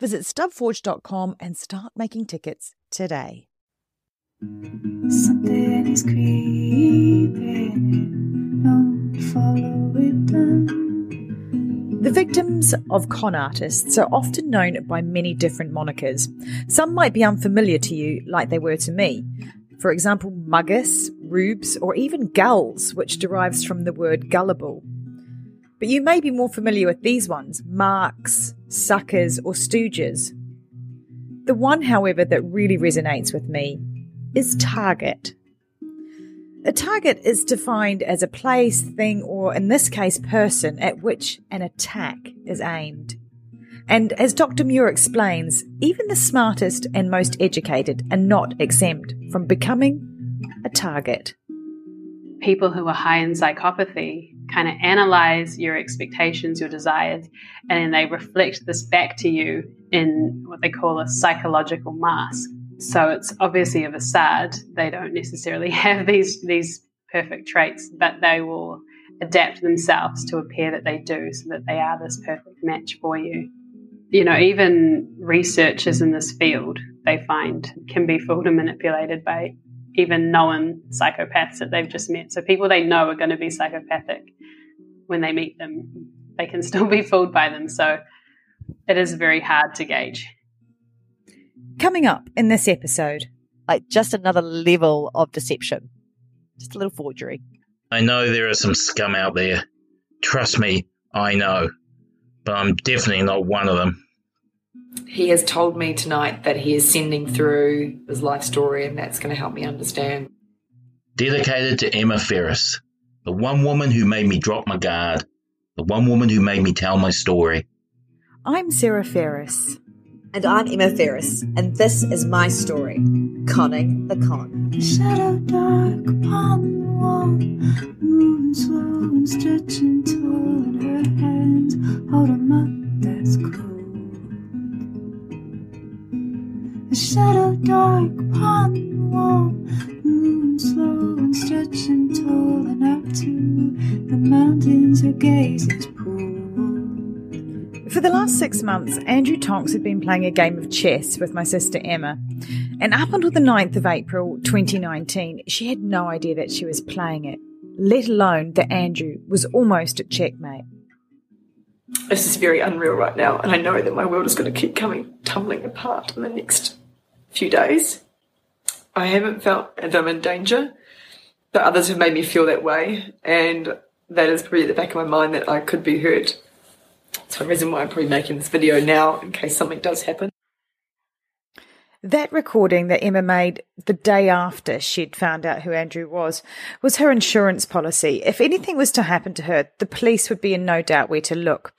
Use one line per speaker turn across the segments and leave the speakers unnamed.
Visit stubforge.com and start making tickets today.
Something is creeping, don't follow it down.
The victims of con artists are often known by many different monikers. Some might be unfamiliar to you, like they were to me. For example, Muggus, Rubes, or even Gulls, which derives from the word gullible. But you may be more familiar with these ones Marks, Suckers, or Stooges. The one, however, that really resonates with me is Target. A target is defined as a place, thing, or in this case, person at which an attack is aimed. And as Dr. Muir explains, even the smartest and most educated are not exempt from becoming a target.
People who are high in psychopathy kind of analyze your expectations, your desires, and then they reflect this back to you in what they call a psychological mask. So it's obviously a facade. They don't necessarily have these these perfect traits, but they will adapt themselves to appear that they do so that they are this perfect match for you. You know, even researchers in this field, they find can be fooled and manipulated by even known psychopaths that they've just met. So people they know are going to be psychopathic when they meet them, they can still be fooled by them. So it is very hard to gauge.
Coming up in this episode,
Like just another level of deception. Just a little forgery.
I know there are some scum out there. Trust me, I know. But I'm definitely not one of them.
He has told me tonight that he is sending through his life story, and that's going to help me understand.
Dedicated to Emma Ferris, the one woman who made me drop my guard, the one woman who made me tell my story.
I'm Sarah Ferris.
And I'm Emma Ferris, and this is my story Conning the Con.
Shadow dark upon the wall, moving slow and stretching tall, and her hands hold a mug that's cold. A shadow dark upon the wall, moving slow and stretching tall, and out to the mountains her gaze is pulled.
For the last six months, Andrew Tonks had been playing a game of chess with my sister Emma. And up until the 9th of April 2019, she had no idea that she was playing it, let alone that Andrew was almost at checkmate.
This is very unreal right now, and I know that my world is going to keep coming tumbling apart in the next few days. I haven't felt that I'm in danger, but others have made me feel that way, and that is probably at the back of my mind that I could be hurt. That's the reason why I'm probably making this video now in case something does happen.
That recording that Emma made the day after she'd found out who Andrew was was her insurance policy. If anything was to happen to her, the police would be in no doubt where to look.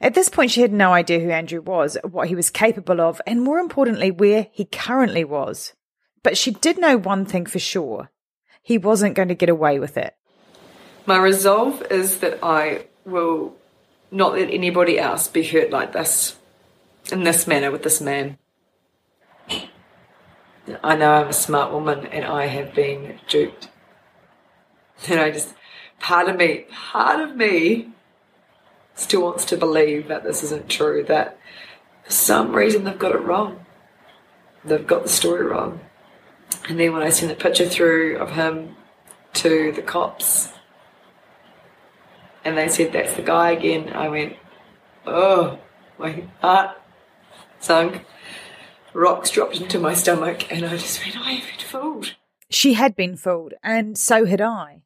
At this point, she had no idea who Andrew was, what he was capable of, and more importantly, where he currently was. But she did know one thing for sure he wasn't going to get away with it.
My resolve is that I will not let anybody else be hurt like this, in this manner with this man. I know I'm a smart woman and I have been duped. And I just, part of me, part of me still wants to believe that this isn't true, that for some reason they've got it wrong. They've got the story wrong. And then when I sent the picture through of him to the cops, and they said that's the guy again, I went, oh, my heart sunk rocks dropped into my stomach, and I just went, I have been fooled.
She had been fooled, and so had I.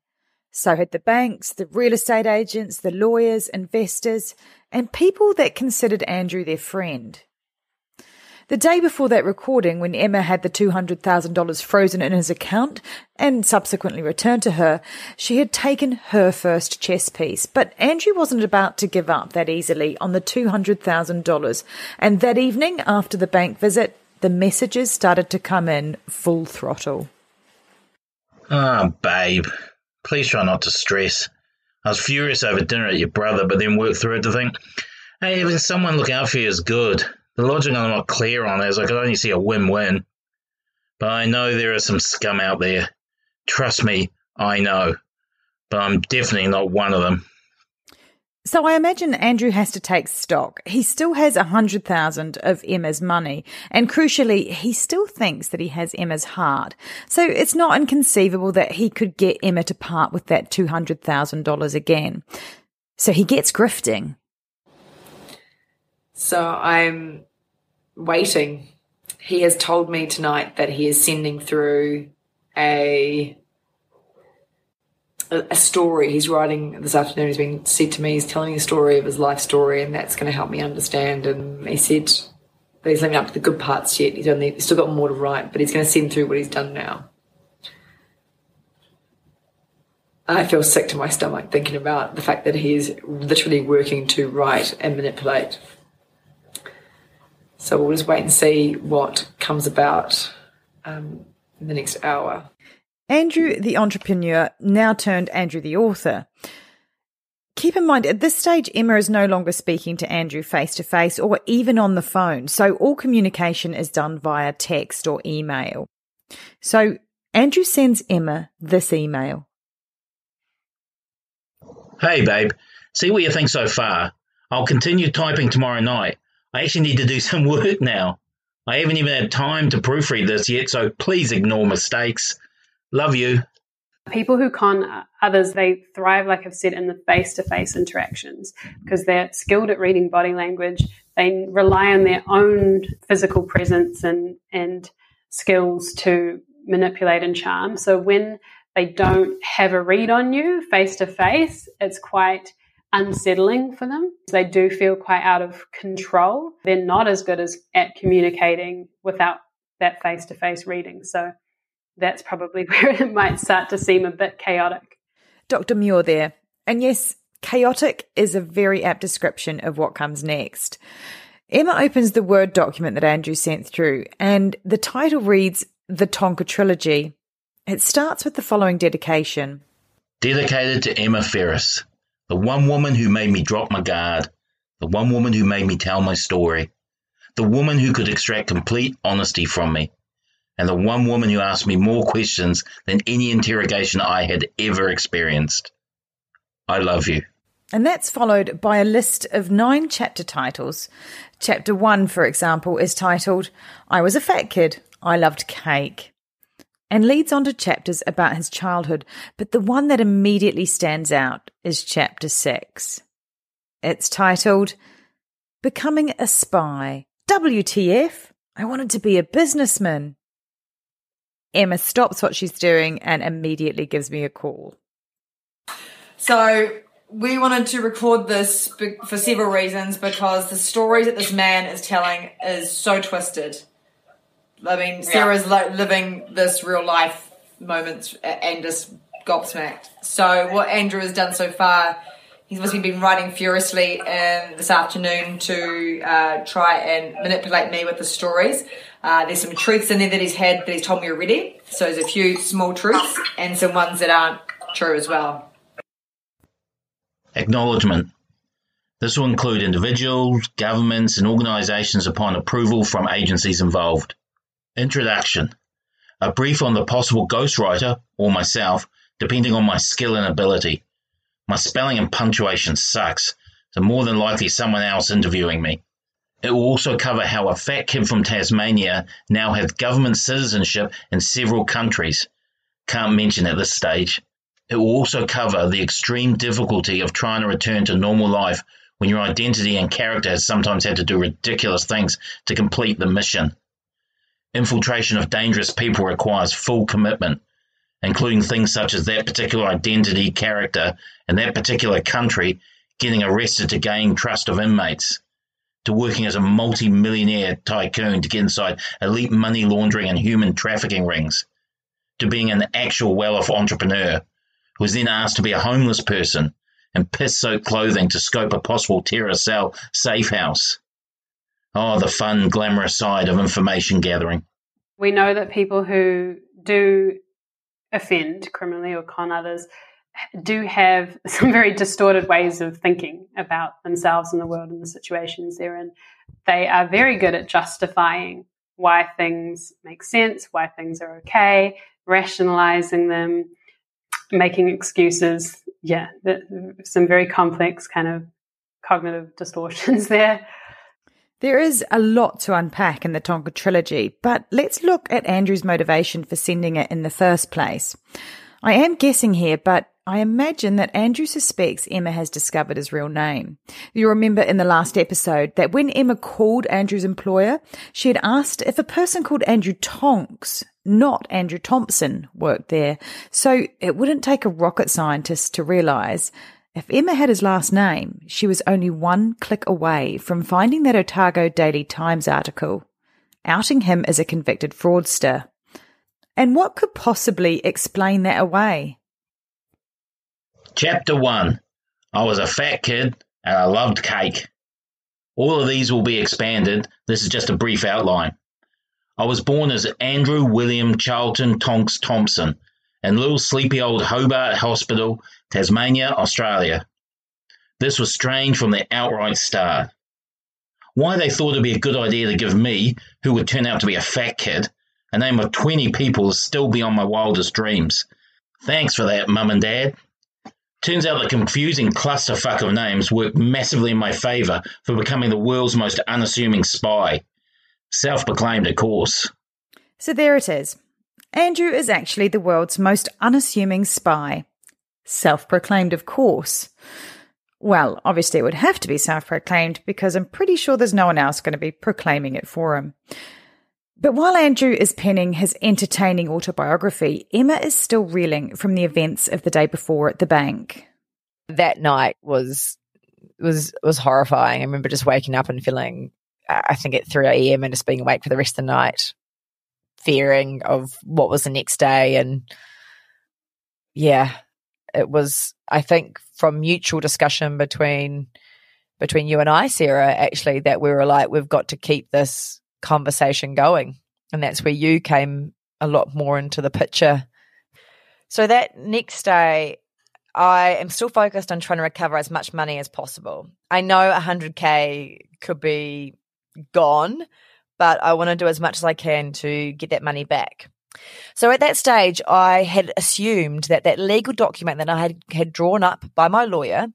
So had the banks, the real estate agents, the lawyers, investors, and people that considered Andrew their friend. The day before that recording, when Emma had the $200,000 frozen in his account and subsequently returned to her, she had taken her first chess piece. But Andrew wasn't about to give up that easily on the $200,000. And that evening, after the bank visit, the messages started to come in full throttle.
Ah, babe. Please try not to stress. I was furious over dinner at your brother, but then worked through it to think, hey, having someone look out for you is good. The logic I'm not clear on is I could only see a win win. But I know there are some scum out there. Trust me, I know. But I'm definitely not one of them.
So I imagine Andrew has to take stock. He still has a hundred thousand of Emma's money, and crucially, he still thinks that he has Emma's heart. So it's not inconceivable that he could get Emma to part with that two hundred thousand dollars again. So he gets grifting.
So I'm waiting. He has told me tonight that he is sending through a a story. He's writing this afternoon he's been said to me he's telling a story of his life story and that's going to help me understand. And he said that he's living up to the good parts yet. He's only he's still got more to write but he's going to send through what he's done now. I feel sick to my stomach thinking about the fact that he's literally working to write and manipulate. So we'll just wait and see what comes about um, in the next hour
Andrew, the entrepreneur, now turned Andrew, the author. Keep in mind, at this stage, Emma is no longer speaking to Andrew face to face or even on the phone. So all communication is done via text or email. So Andrew sends Emma this email.
Hey, babe. See what you think so far. I'll continue typing tomorrow night. I actually need to do some work now. I haven't even had time to proofread this yet, so please ignore mistakes. Love you.
People who con others, they thrive, like I've said, in the face to face interactions because they're skilled at reading body language. They rely on their own physical presence and, and skills to manipulate and charm. So when they don't have a read on you face to face, it's quite unsettling for them. They do feel quite out of control. They're not as good as at communicating without that face to face reading. So that's probably where it might start to seem a bit chaotic.
Dr. Muir there. And yes, chaotic is a very apt description of what comes next. Emma opens the Word document that Andrew sent through, and the title reads The Tonka Trilogy. It starts with the following dedication
Dedicated to Emma Ferris, the one woman who made me drop my guard, the one woman who made me tell my story, the woman who could extract complete honesty from me, and the one woman who asked me more questions than any interrogation I had ever experienced. I love you.
And that's followed by a list of nine chapter titles. Chapter one, for example, is titled, I Was a Fat Kid. I Loved Cake. And leads on to chapters about his childhood, but the one that immediately stands out is chapter six. It's titled Becoming a Spy. WTF? I wanted to be a businessman. Emma stops what she's doing and immediately gives me a call.
So we wanted to record this for several reasons because the stories that this man is telling is so twisted. I mean, Sarah's like living this real life moments and just gobsmacked. So what Andrew has done so far, he's obviously been writing furiously in this afternoon to uh, try and manipulate me with the stories. Uh, there's some truths in there that he's had that he's told me already. So there's a few small truths and some ones that aren't true as well.
Acknowledgement. This will include individuals, governments, and organisations upon approval from agencies involved. Introduction. A brief on the possible ghostwriter, or myself, depending on my skill and ability. My spelling and punctuation sucks, so more than likely someone else interviewing me. It will also cover how a fat kid from Tasmania now has government citizenship in several countries. Can't mention at this stage. It will also cover the extreme difficulty of trying to return to normal life when your identity and character has sometimes had to do ridiculous things to complete the mission. Infiltration of dangerous people requires full commitment, including things such as that particular identity, character, and that particular country getting arrested to gain trust of inmates, to working as a multi millionaire tycoon to get inside elite money laundering and human trafficking rings, to being an actual well off entrepreneur who was then asked to be a homeless person in piss soaked clothing to scope a possible terror cell safe house. Oh, the fun, glamorous side of information gathering.
We know that people who do offend criminally or con others do have some very distorted ways of thinking about themselves and the world and the situations they're in. They are very good at justifying why things make sense, why things are okay, rationalizing them, making excuses. Yeah, some very complex kind of cognitive distortions there.
There is a lot to unpack in the Tonka trilogy, but let's look at Andrew's motivation for sending it in the first place. I am guessing here, but I imagine that Andrew suspects Emma has discovered his real name. You remember in the last episode that when Emma called Andrew's employer, she had asked if a person called Andrew Tonks, not Andrew Thompson, worked there. So it wouldn't take a rocket scientist to realize if Emma had his last name, she was only one click away from finding that Otago Daily Times article, outing him as a convicted fraudster. And what could possibly explain that away?
Chapter 1 I was a fat kid and I loved cake. All of these will be expanded. This is just a brief outline. I was born as Andrew William Charlton Tonks Thompson in little sleepy old Hobart Hospital, Tasmania, Australia. This was strange from the outright start. Why they thought it'd be a good idea to give me, who would turn out to be a fat kid, a name of 20 people is still beyond my wildest dreams. Thanks for that, Mum and Dad. Turns out the confusing clusterfuck of names worked massively in my favour for becoming the world's most unassuming spy. Self proclaimed, of course.
So there it is. Andrew is actually the world's most unassuming spy. Self proclaimed, of course. Well, obviously it would have to be self proclaimed because I'm pretty sure there's no one else going to be proclaiming it for him. But while Andrew is penning his entertaining autobiography, Emma is still reeling from the events of the day before at the bank.
That night was was was horrifying. I remember just waking up and feeling, I think at three a.m. and just being awake for the rest of the night, fearing of what was the next day, and yeah, it was. I think from mutual discussion between between you and I, Sarah, actually, that we were like, we've got to keep this conversation going. And that's where you came a lot more into the picture. So that next day, I am still focused on trying to recover as much money as possible. I know 100K could be gone, but I want to do as much as I can to get that money back. So at that stage, I had assumed that that legal document that I had, had drawn up by my lawyer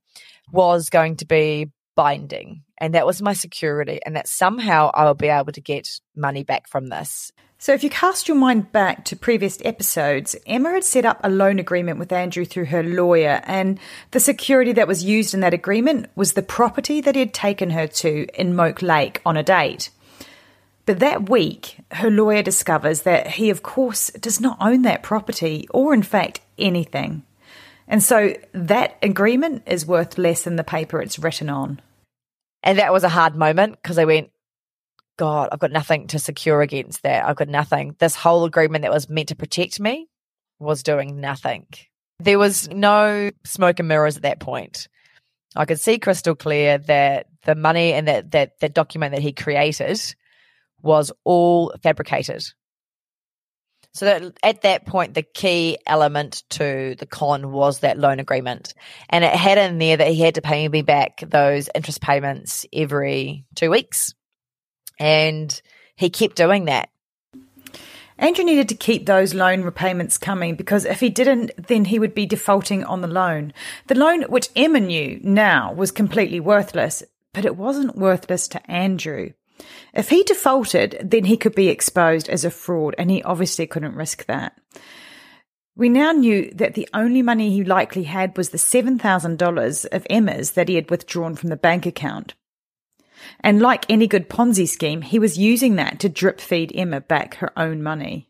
was going to be binding and that was my security and that somehow I will be able to get money back from this.
So, if you cast your mind back to previous episodes, Emma had set up a loan agreement with Andrew through her lawyer, and the security that was used in that agreement was the property that he had taken her to in Moke Lake on a date. But that week, her lawyer discovers that he, of course, does not own that property or, in fact, anything. And so that agreement is worth less than the paper it's written on.
And that was a hard moment because I went, God, I've got nothing to secure against that. I've got nothing. This whole agreement that was meant to protect me was doing nothing. There was no smoke and mirrors at that point. I could see crystal clear that the money and that that, that document that he created was all fabricated. So that at that point, the key element to the con was that loan agreement. And it had in there that he had to pay me back those interest payments every two weeks. And he kept doing that.
Andrew needed to keep those loan repayments coming because if he didn't, then he would be defaulting on the loan. The loan, which Emma knew now was completely worthless, but it wasn't worthless to Andrew. If he defaulted, then he could be exposed as a fraud, and he obviously couldn't risk that. We now knew that the only money he likely had was the $7,000 of Emma's that he had withdrawn from the bank account. And like any good Ponzi scheme, he was using that to drip feed Emma back her own money.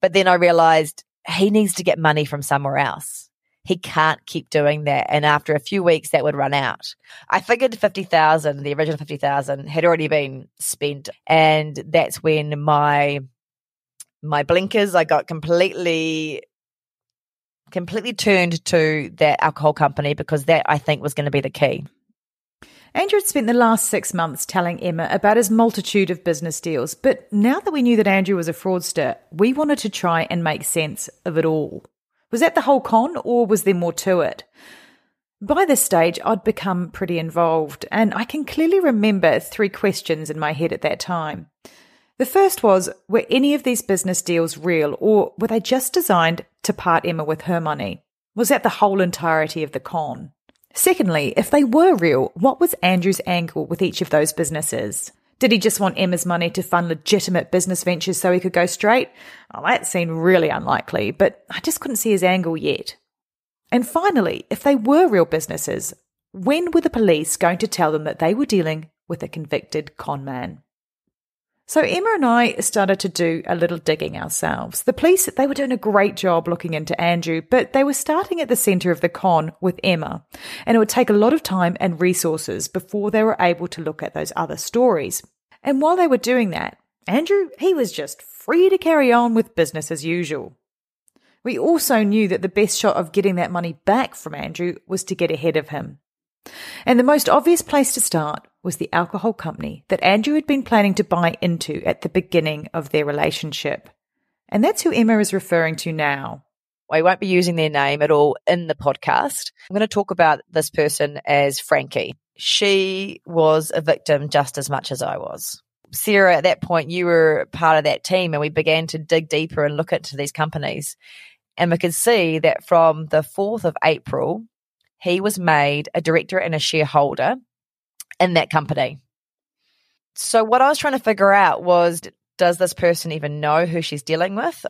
But then I realized he needs to get money from somewhere else. He can't keep doing that. And after a few weeks, that would run out. I figured 50,000, the original 50,000 had already been spent. And that's when my, my blinkers, I got completely, completely turned to that alcohol company because that I think was going to be the key.
Andrew had spent the last six months telling Emma about his multitude of business deals, but now that we knew that Andrew was a fraudster, we wanted to try and make sense of it all. Was that the whole con, or was there more to it? By this stage, I'd become pretty involved, and I can clearly remember three questions in my head at that time. The first was Were any of these business deals real, or were they just designed to part Emma with her money? Was that the whole entirety of the con? Secondly, if they were real, what was Andrew's angle with each of those businesses? Did he just want Emma's money to fund legitimate business ventures so he could go straight? Well, that seemed really unlikely, but I just couldn't see his angle yet. And finally, if they were real businesses, when were the police going to tell them that they were dealing with a convicted con man? So Emma and I started to do a little digging ourselves. The police, they were doing a great job looking into Andrew, but they were starting at the centre of the con with Emma. And it would take a lot of time and resources before they were able to look at those other stories. And while they were doing that, Andrew, he was just free to carry on with business as usual. We also knew that the best shot of getting that money back from Andrew was to get ahead of him. And the most obvious place to start was the alcohol company that Andrew had been planning to buy into at the beginning of their relationship. And that's who Emma is referring to now.
I won't be using their name at all in the podcast. I'm going to talk about this person as Frankie. She was a victim just as much as I was. Sarah, at that point, you were part of that team, and we began to dig deeper and look into these companies. And we could see that from the 4th of April, he was made a director and a shareholder in that company. So, what I was trying to figure out was does this person even know who she's dealing with?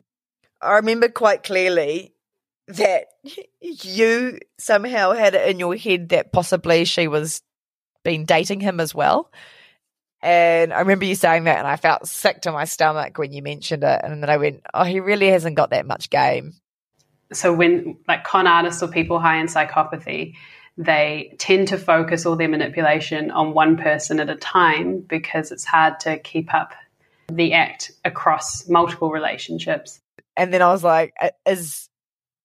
I remember quite clearly that you somehow had it in your head that possibly she was been dating him as well. And I remember you saying that, and I felt sick to my stomach when you mentioned it. And then I went, Oh, he really hasn't got that much game.
So, when like con artists or people high in psychopathy, they tend to focus all their manipulation on one person at a time because it's hard to keep up the act across multiple relationships.
And then I was like, is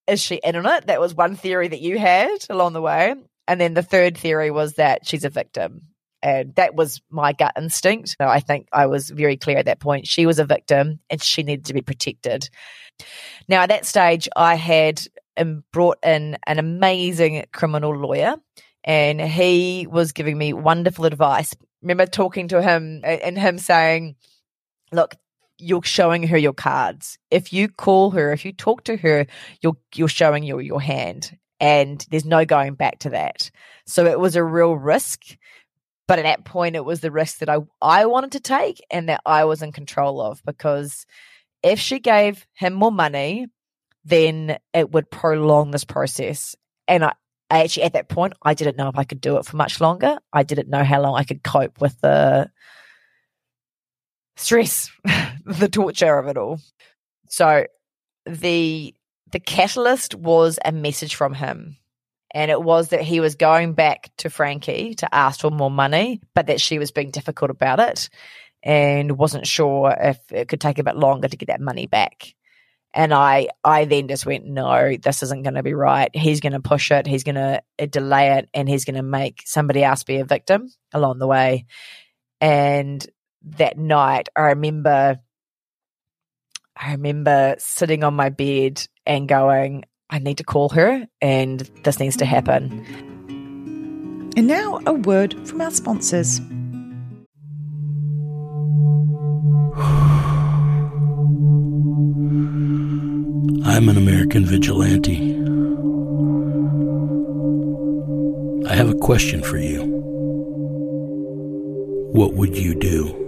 is she in on it? That was one theory that you had along the way. And then the third theory was that she's a victim. And that was my gut instinct. I think I was very clear at that point. She was a victim and she needed to be protected. Now, at that stage, I had and brought in an amazing criminal lawyer and he was giving me wonderful advice. Remember talking to him uh, and him saying, look, you're showing her your cards. If you call her, if you talk to her, you're you're showing your your hand and there's no going back to that. So it was a real risk, But at that point, it was the risk that I, I wanted to take and that I was in control of because if she gave him more money, then it would prolong this process. And I, I actually, at that point, I didn't know if I could do it for much longer. I didn't know how long I could cope with the stress, the torture of it all. So the the catalyst was a message from him. And it was that he was going back to Frankie to ask for more money, but that she was being difficult about it and wasn't sure if it could take a bit longer to get that money back. And I, I then just went, no, this isn't going to be right. He's going to push it. He's going to uh, delay it and he's going to make somebody else be a victim along the way. And that night, I remember, I remember sitting on my bed and going, I need to call her and this needs to happen.
And now a word from our sponsors.
I'm an American vigilante. I have a question for you. What would you do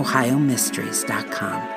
OhioMysteries.com.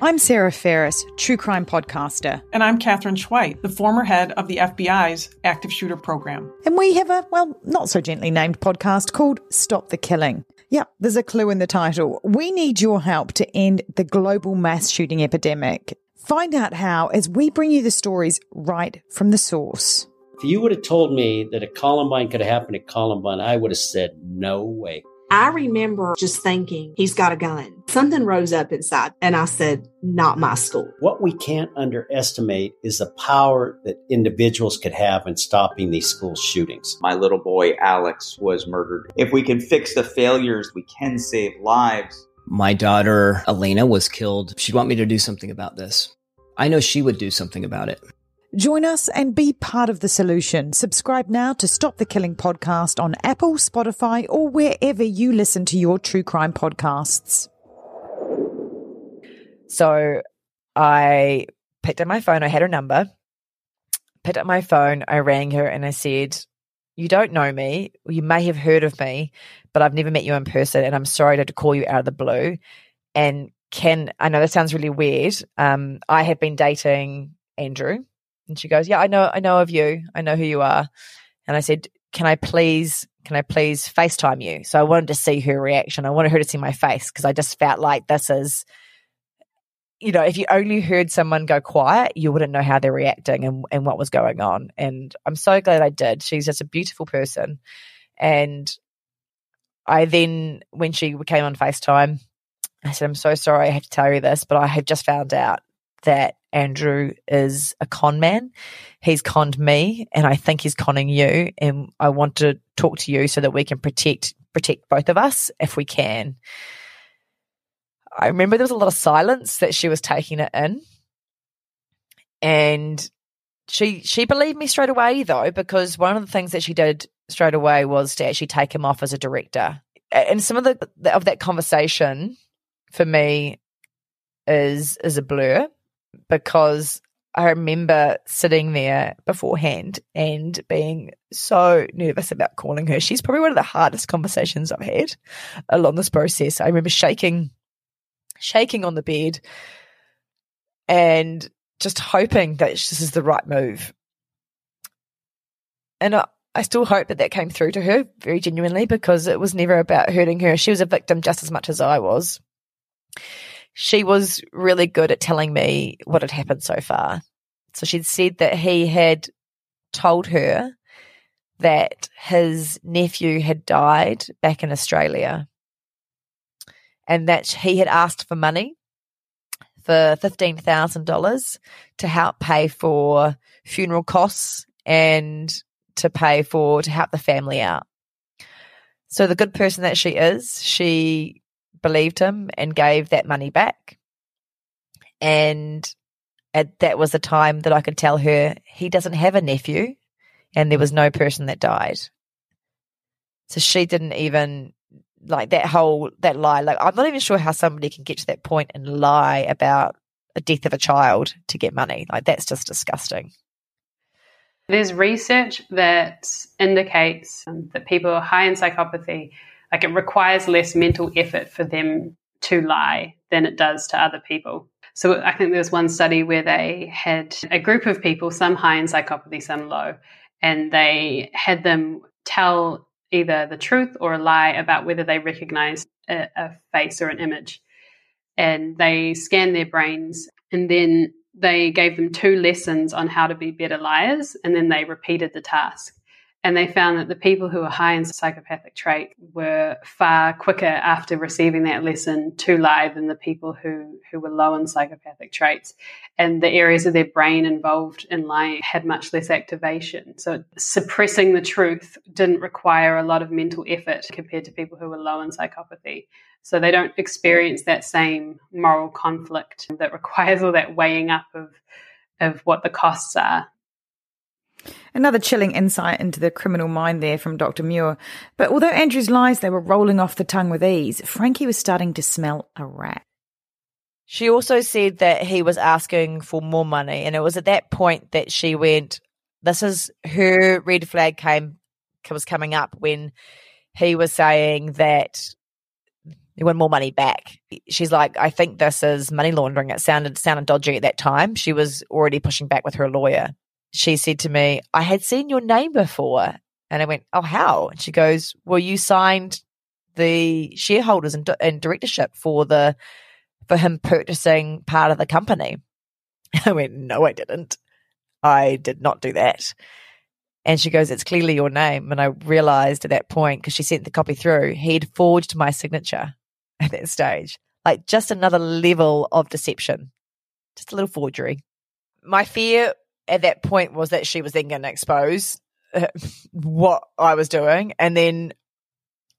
I'm Sarah Ferris, true crime podcaster.
And I'm Katherine Schweit, the former head of the FBI's active shooter program.
And we have a, well, not so gently named podcast called Stop the Killing. Yep, there's a clue in the title. We need your help to end the global mass shooting epidemic. Find out how as we bring you the stories right from the source.
If you would have told me that a Columbine could have happened at Columbine, I would have said, no way.
I remember just thinking, he's got a gun. Something rose up inside, and I said, not my school.
What we can't underestimate is the power that individuals could have in stopping these school shootings.
My little boy, Alex, was murdered. If we can fix the failures, we can save lives.
My daughter, Elena, was killed. She'd want me to do something about this. I know she would do something about it.
Join us and be part of the solution. Subscribe now to Stop the Killing podcast on Apple, Spotify, or wherever you listen to your true crime podcasts.
So I picked up my phone. I had her number. Picked up my phone. I rang her and I said, You don't know me. You may have heard of me, but I've never met you in person. And I'm sorry to call you out of the blue. And can, I know that sounds really weird. Um, I have been dating Andrew and she goes, Yeah, I know, I know of you. I know who you are. And I said, Can I please, can I please FaceTime you? So I wanted to see her reaction. I wanted her to see my face because I just felt like this is, you know, if you only heard someone go quiet, you wouldn't know how they're reacting and, and what was going on. And I'm so glad I did. She's just a beautiful person. And I then, when she came on FaceTime, I said, I'm so sorry I have to tell you this, but I have just found out that Andrew is a con man. He's conned me and I think he's conning you and I want to talk to you so that we can protect protect both of us if we can. I remember there was a lot of silence that she was taking it in. And she she believed me straight away though because one of the things that she did straight away was to actually take him off as a director. And some of the of that conversation for me is is a blur because I remember sitting there beforehand and being so nervous about calling her. She's probably one of the hardest conversations I've had along this process. I remember shaking, shaking on the bed and just hoping that this is the right move. And I, I still hope that that came through to her very genuinely because it was never about hurting her. She was a victim just as much as I was. She was really good at telling me what had happened so far. So she'd said that he had told her that his nephew had died back in Australia and that he had asked for money for $15,000 to help pay for funeral costs and to pay for to help the family out. So the good person that she is, she believed him and gave that money back. And at, that was the time that I could tell her he doesn't have a nephew and there was no person that died. So she didn't even like that whole that lie. Like I'm not even sure how somebody can get to that point and lie about a death of a child to get money. Like that's just disgusting.
There's research that indicates that people high in psychopathy, like it requires less mental effort for them to lie than it does to other people. So I think there was one study where they had a group of people, some high in psychopathy, some low, and they had them tell either the truth or a lie about whether they recognized a, a face or an image. And they scanned their brains and then they gave them two lessons on how to be better liars, and then they repeated the task. And they found that the people who were high in psychopathic trait were far quicker after receiving that lesson to lie than the people who, who were low in psychopathic traits. And the areas of their brain involved in lying had much less activation. So suppressing the truth didn't require a lot of mental effort compared to people who were low in psychopathy. So they don't experience that same moral conflict that requires all that weighing up of, of what the costs are.
Another chilling insight into the criminal mind there from Dr. Muir. But although Andrew's lies they were rolling off the tongue with ease, Frankie was starting to smell a rat.
She also said that he was asking for more money, and it was at that point that she went, "This is her red flag came was coming up when he was saying that he want more money back. She's like, I think this is money laundering. It sounded sounded dodgy at that time. She was already pushing back with her lawyer. She said to me, I had seen your name before. And I went, Oh, how? And she goes, Well, you signed the shareholders and, and directorship for the for him purchasing part of the company. I went, No, I didn't. I did not do that. And she goes, It's clearly your name. And I realized at that point, because she sent the copy through, he'd forged my signature at that stage. Like just another level of deception, just a little forgery. My fear at that point was that she was then going to expose uh, what I was doing. And then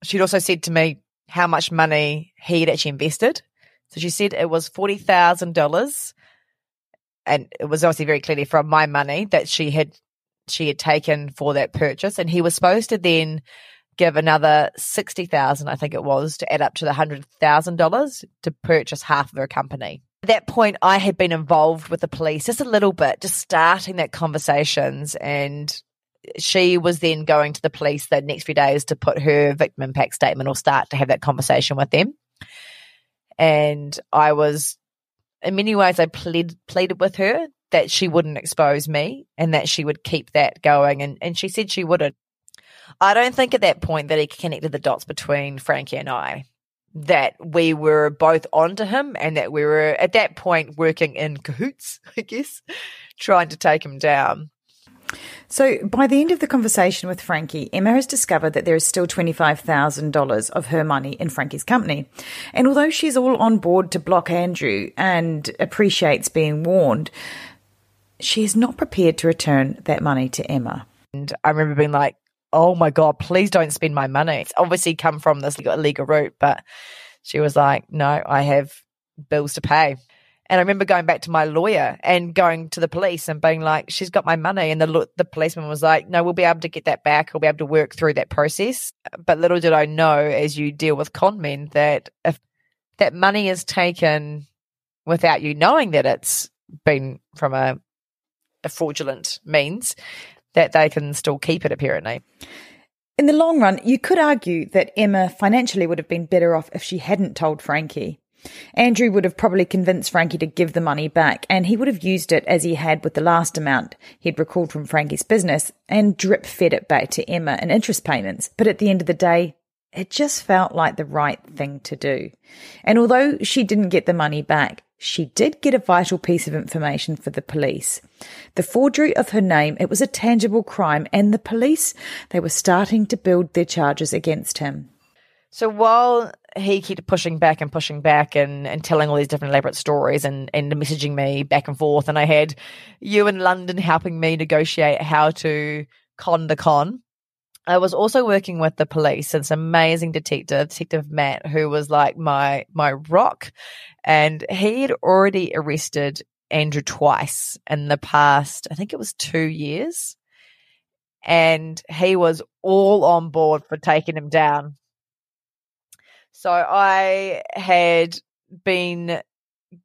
she'd also said to me how much money he had actually invested. So she said it was $40,000 and it was obviously very clearly from my money that she had she had taken for that purchase and he was supposed to then give another 60,000 I think it was to add up to the $100,000 to purchase half of her company. At that point I had been involved with the police just a little bit just starting that conversations and she was then going to the police the next few days to put her victim impact statement or start to have that conversation with them. And I was in many ways I plead, pleaded with her that she wouldn't expose me and that she would keep that going and, and she said she wouldn't. I don't think at that point that he connected the dots between Frankie and I. That we were both onto him and that we were at that point working in cahoots, I guess, trying to take him down.
So, by the end of the conversation with Frankie, Emma has discovered that there is still $25,000 of her money in Frankie's company. And although she's all on board to block Andrew and appreciates being warned, she is not prepared to return that money to Emma.
And I remember being like, oh my God, please don't spend my money. It's obviously come from this illegal route, but she was like, no, I have bills to pay. And I remember going back to my lawyer and going to the police and being like, she's got my money. And the, the policeman was like, no, we'll be able to get that back. We'll be able to work through that process. But little did I know as you deal with con men that if that money is taken without you knowing that it's been from a, a fraudulent means, that they can still keep it apparently.
In the long run, you could argue that Emma financially would have been better off if she hadn't told Frankie. Andrew would have probably convinced Frankie to give the money back, and he would have used it as he had with the last amount he'd recalled from Frankie's business and drip fed it back to Emma in interest payments. But at the end of the day, it just felt like the right thing to do. And although she didn't get the money back, she did get a vital piece of information for the police. The forgery of her name, it was a tangible crime, and the police, they were starting to build their charges against him.
So while he kept pushing back and pushing back and, and telling all these different elaborate stories and, and messaging me back and forth, and I had you in London helping me negotiate how to con the con. I was also working with the police and this amazing detective, Detective Matt, who was like my my rock. And he had already arrested Andrew twice in the past, I think it was two years. And he was all on board for taking him down. So I had been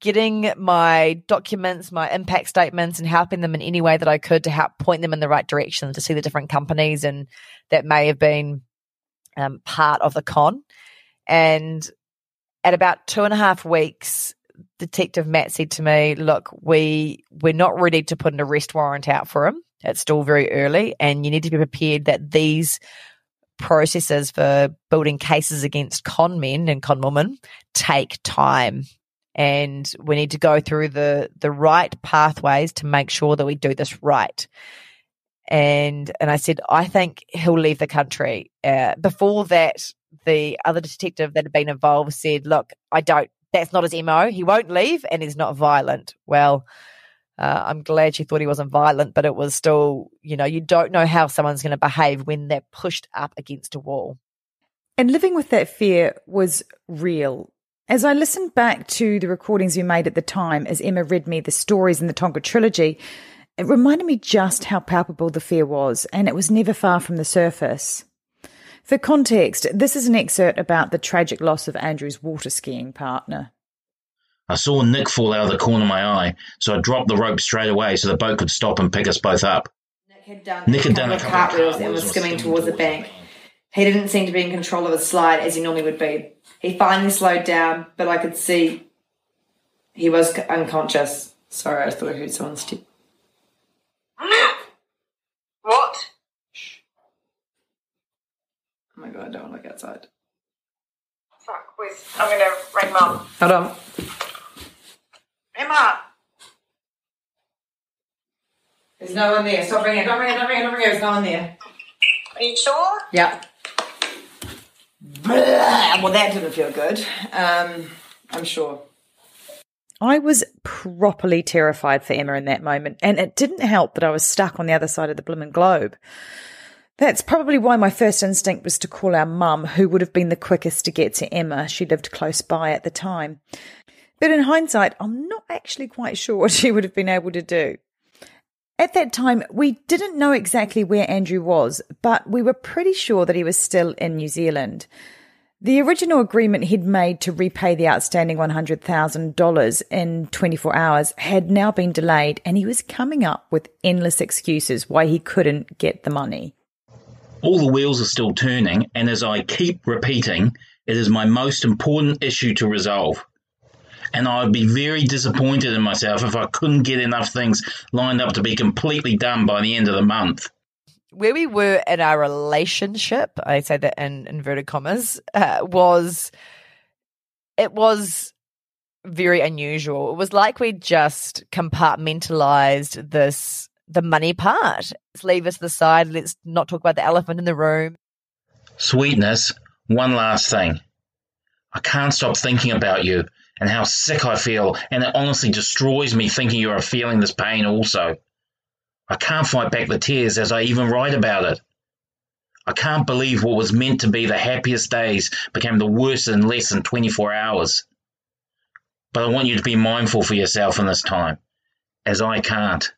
getting my documents, my impact statements, and helping them in any way that I could to help point them in the right direction to see the different companies and that may have been um, part of the con. And at about two and a half weeks, Detective Matt said to me, "Look, we we're not ready to put an arrest warrant out for him. It's still very early, and you need to be prepared that these." processes for building cases against con men and con women take time and we need to go through the the right pathways to make sure that we do this right and and I said I think he'll leave the country. Uh, before that, the other detective that had been involved said, "Look, I don't. That's not his mo. He won't leave, and he's not violent." Well. Uh, I'm glad she thought he wasn't violent, but it was still, you know, you don't know how someone's going to behave when they're pushed up against a wall.
And living with that fear was real. As I listened back to the recordings we made at the time, as Emma read me the stories in the Tonka trilogy, it reminded me just how palpable the fear was, and it was never far from the surface. For context, this is an excerpt about the tragic loss of Andrew's water skiing partner.
I saw Nick fall out of the corner of my eye, so I dropped the rope straight away so the boat could stop and pick us both up.
Nick had done,
Nick had done
a
a
couple
couple
of
of
cartwheels and was skimming towards the bank. He didn't seem to be in control of the slide as he normally would be. He finally slowed down, but I could see he was unconscious. Sorry, I thought I heard someone step. What? Shh. Oh my god, I don't want to look outside.
Fuck, wait. I'm gonna ring mum.
Hold on.
Emma!
There's no one there. Stop ringing. Don't ring it, don't ring it, don't ring it. There's no one there.
Are you sure?
Yep. Well, that didn't feel good. Um, I'm sure.
I was properly terrified for Emma in that moment, and it didn't help that I was stuck on the other side of the bloomin' globe. That's probably why my first instinct was to call our mum, who would have been the quickest to get to Emma. She lived close by at the time. But in hindsight, I'm not actually quite sure what she would have been able to do. At that time, we didn't know exactly where Andrew was, but we were pretty sure that he was still in New Zealand. The original agreement he'd made to repay the outstanding $100,000 in 24 hours had now been delayed, and he was coming up with endless excuses why he couldn't get the money.
All the wheels are still turning, and as I keep repeating, it is my most important issue to resolve. And I would be very disappointed in myself if I couldn't get enough things lined up to be completely done by the end of the month.
where we were in our relationship, I say that in inverted commas, uh, was it was very unusual. It was like we just compartmentalized this the money part. Let's leave us to the side. Let's not talk about the elephant in the room.
Sweetness, one last thing. I can't stop thinking about you and how sick I feel, and it honestly destroys me thinking you are feeling this pain also. I can't fight back the tears as I even write about it. I can't believe what was meant to be the happiest days became the worst in less than 24 hours. But I want you to be mindful for yourself in this time, as I can't.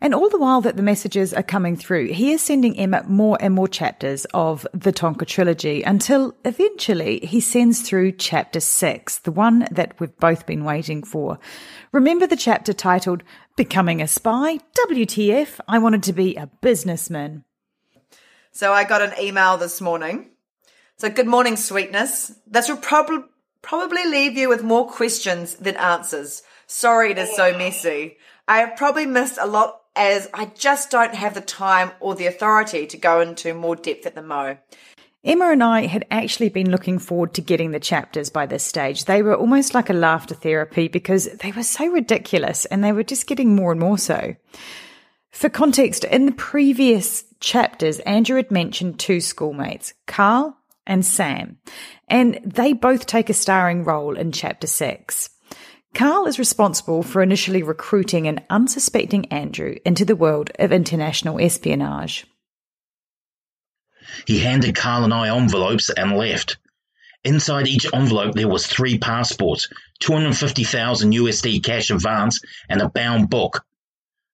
And all the while that the messages are coming through, he is sending Emma more and more chapters of the Tonka trilogy until eventually he sends through chapter six, the one that we've both been waiting for. Remember the chapter titled Becoming a Spy? WTF, I wanted to be a businessman.
So I got an email this morning. So good morning, sweetness. This will probably
probably leave you with more questions than answers. Sorry it is so messy. I have probably missed a lot as I just don't have the time or the authority to go into more depth at the mo.
Emma and I had actually been looking forward to getting the chapters by this stage. They were almost like a laughter therapy because they were so ridiculous and they were just getting more and more so. For context, in the previous chapters, Andrew had mentioned two schoolmates, Carl and Sam, and they both take a starring role in chapter six. Carl is responsible for initially recruiting an unsuspecting Andrew into the world of international espionage.
He handed Carl and I envelopes and left. Inside each envelope there was three passports, 250,000 USD cash advance, and a bound book.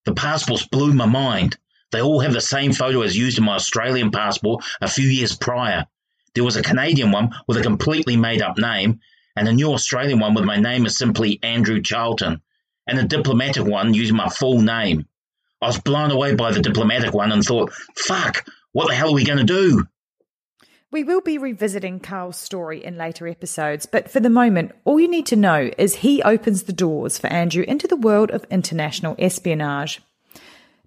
The passports blew my mind. They all have the same photo as used in my Australian passport a few years prior. There was a Canadian one with a completely made up name, and a new Australian one with my name as simply Andrew Charlton, and a diplomatic one using my full name. I was blown away by the diplomatic one and thought, fuck, what the hell are we going to do?
We will be revisiting Carl's story in later episodes, but for the moment, all you need to know is he opens the doors for Andrew into the world of international espionage.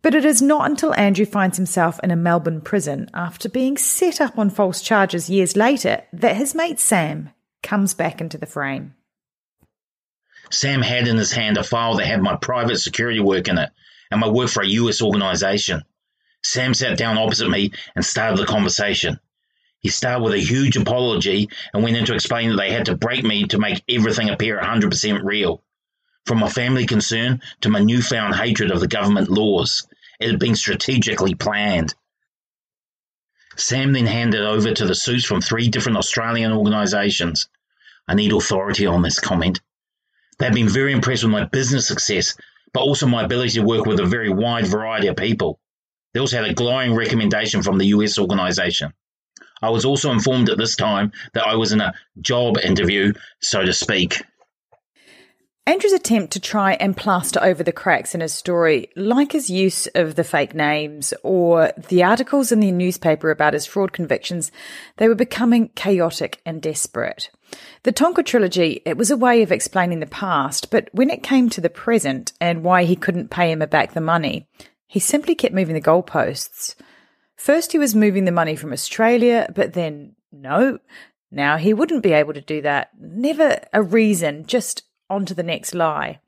But it is not until Andrew finds himself in a Melbourne prison after being set up on false charges years later that his mate Sam comes back into the frame.
Sam had in his hand a file that had my private security work in it and my work for a US organization. Sam sat down opposite me and started the conversation. He started with a huge apology and went into explaining that they had to break me to make everything appear 100% real. From my family concern to my newfound hatred of the government laws, it had been strategically planned. Sam then handed over to the suits from three different Australian organisations. I need authority on this comment. They've been very impressed with my business success, but also my ability to work with a very wide variety of people. They also had a glowing recommendation from the US organisation. I was also informed at this time that I was in a job interview, so to speak.
Andrew's attempt to try and plaster over the cracks in his story, like his use of the fake names or the articles in the newspaper about his fraud convictions, they were becoming chaotic and desperate. The Tonka trilogy, it was a way of explaining the past, but when it came to the present and why he couldn't pay him back the money, he simply kept moving the goalposts. First, he was moving the money from Australia, but then, no, now he wouldn't be able to do that. Never a reason, just on to the next lie.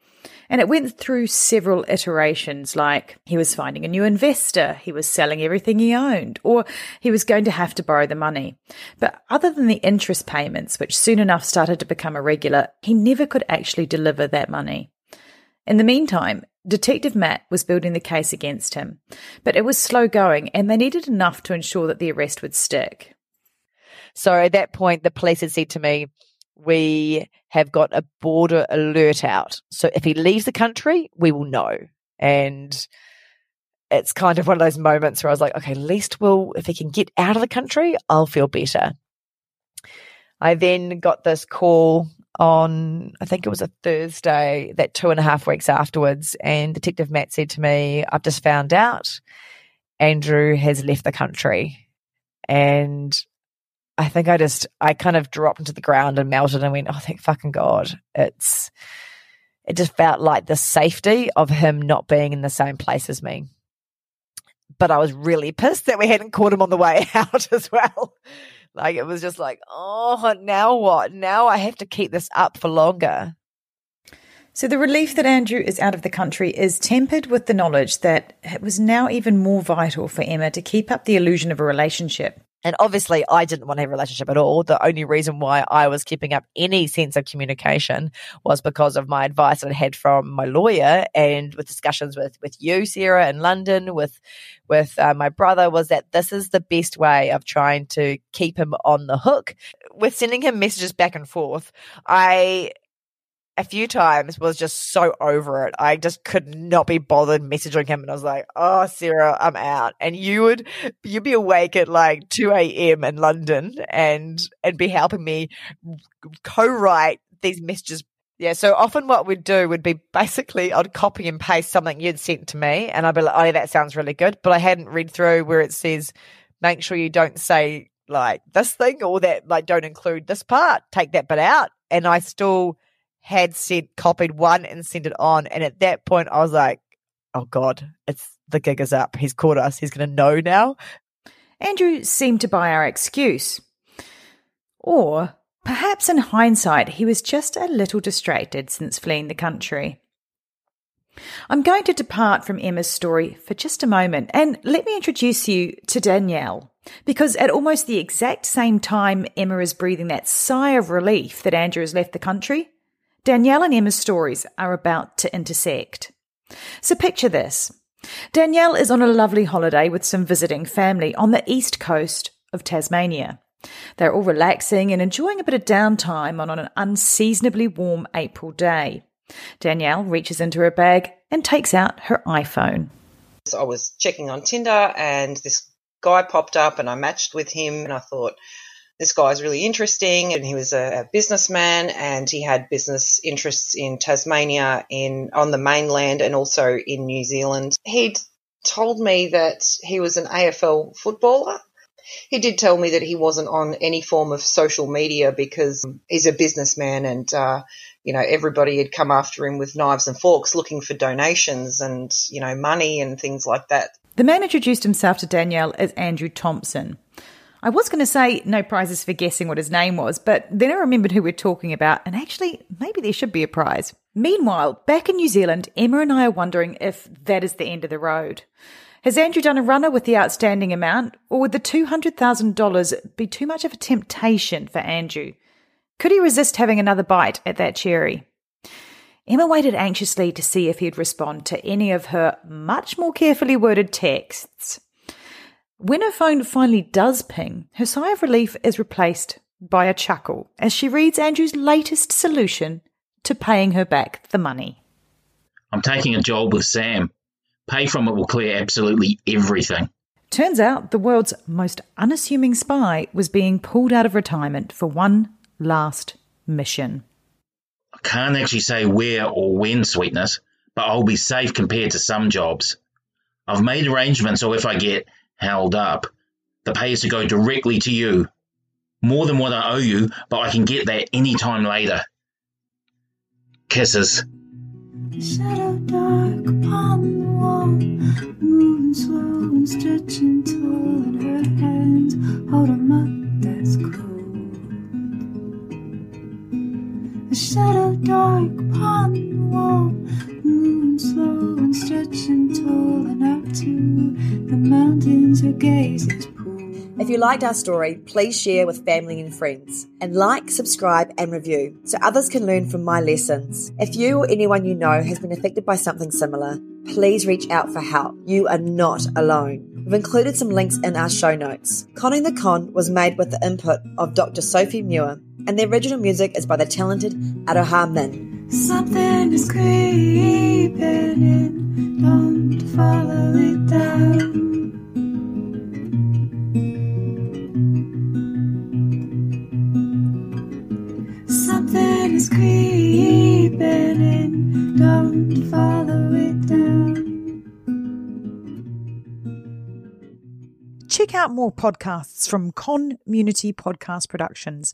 And it went through several iterations like he was finding a new investor, he was selling everything he owned, or he was going to have to borrow the money. But other than the interest payments, which soon enough started to become irregular, he never could actually deliver that money. In the meantime, Detective Matt was building the case against him, but it was slow going and they needed enough to ensure that the arrest would stick.
So at that point, the police had said to me, we have got a border alert out. So if he leaves the country, we will know. And it's kind of one of those moments where I was like, okay, at least we'll, if he can get out of the country, I'll feel better. I then got this call on, I think it was a Thursday, that two and a half weeks afterwards. And Detective Matt said to me, I've just found out Andrew has left the country. And I think I just, I kind of dropped into the ground and melted and went, oh, thank fucking God. It's, it just felt like the safety of him not being in the same place as me. But I was really pissed that we hadn't caught him on the way out as well. Like it was just like, oh, now what? Now I have to keep this up for longer.
So the relief that Andrew is out of the country is tempered with the knowledge that it was now even more vital for Emma to keep up the illusion of a relationship.
And obviously, I didn't want to have a relationship at all. The only reason why I was keeping up any sense of communication was because of my advice that I had from my lawyer and with discussions with, with you, Sarah, in London, with with uh, my brother, was that this is the best way of trying to keep him on the hook. With sending him messages back and forth, I a few times was just so over it. I just could not be bothered messaging him. And I was like, oh, Sarah, I'm out. And you would, you'd be awake at like 2 a.m. in London and, and be helping me co-write these messages. Yeah. So often what we'd do would be basically I'd copy and paste something you'd sent to me and I'd be like, oh, that sounds really good. But I hadn't read through where it says, make sure you don't say like this thing or that like don't include this part take that bit out and I still had said copied one and sent it on. And at that point, I was like, oh God, it's the gig is up. He's caught us. He's going to know now.
Andrew seemed to buy our excuse. Or perhaps in hindsight, he was just a little distracted since fleeing the country. I'm going to depart from Emma's story for just a moment and let me introduce you to Danielle. Because at almost the exact same time Emma is breathing that sigh of relief that Andrew has left the country, Danielle and Emma's stories are about to intersect. So picture this. Danielle is on a lovely holiday with some visiting family on the east coast of Tasmania. They're all relaxing and enjoying a bit of downtime on an unseasonably warm April day. Danielle reaches into her bag and takes out her iPhone.
So I was checking on Tinder and this guy popped up and I matched with him and I thought, this guy's really interesting and he was a, a, businessman and he had business interests in Tasmania in on the mainland and also in New Zealand. He'd told me that he was an AFL footballer. He did tell me that he wasn't on any form of social media because he's a businessman and uh, you know, everybody had come after him with knives and forks looking for donations and, you know, money and things like that.
The man introduced himself to Danielle as Andrew Thompson. I was going to say no prizes for guessing what his name was, but then I remembered who we're talking about, and actually, maybe there should be a prize. Meanwhile, back in New Zealand, Emma and I are wondering if that is the end of the road. Has Andrew done a runner with the outstanding amount, or would the $200,000 be too much of a temptation for Andrew? Could he resist having another bite at that cherry? Emma waited anxiously to see if he'd respond to any of her much more carefully worded texts. When her phone finally does ping, her sigh of relief is replaced by a chuckle as she reads Andrew's latest solution to paying her back the money.
I'm taking a job with Sam. Pay from it will clear absolutely everything.
Turns out the world's most unassuming spy was being pulled out of retirement for one last mission.
I can't actually say where or when, sweetness, but I'll be safe compared to some jobs. I've made arrangements so if I get held up, the pay is to go directly to you. More than what I owe you, but I can get that any time later. Kisses.
Shadow dark upon the wall, moving slow and stretching her hands hold up. That's cool. A shadow dark upon wall, moving slow and stretching tall, and to the mountains her gaze is
If you liked our story, please share with family and friends. And like, subscribe, and review so others can learn from my lessons. If you or anyone you know has been affected by something similar, please reach out for help. You are not alone. We've included some links in our show notes. Conning the Con was made with the input of Dr. Sophie Muir, and the original music is by the talented Aroha Min.
Something is creeping in, don't follow it down. Something is creeping in, don't follow it down.
Check out more podcasts from Community Podcast Productions,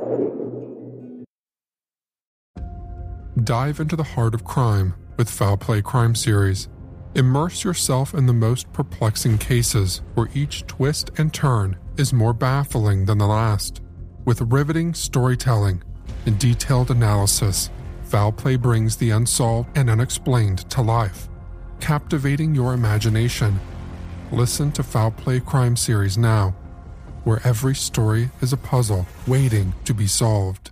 Dive into the heart of crime with Foul Play Crime Series. Immerse yourself in the most perplexing cases where each twist and turn is more baffling than the last. With riveting storytelling, and detailed analysis, Foul Play brings the unsolved and unexplained to life, captivating your imagination. Listen to Foul Play Crime Series now, where every story is a puzzle waiting to be solved.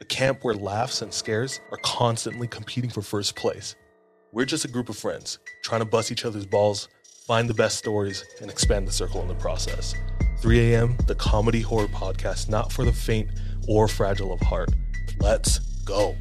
A camp where laughs and scares are constantly competing for first place. We're just a group of friends trying to bust each other's balls, find the best stories, and expand the circle in the process. 3 a.m., the comedy horror podcast not for the faint or fragile of heart. Let's go.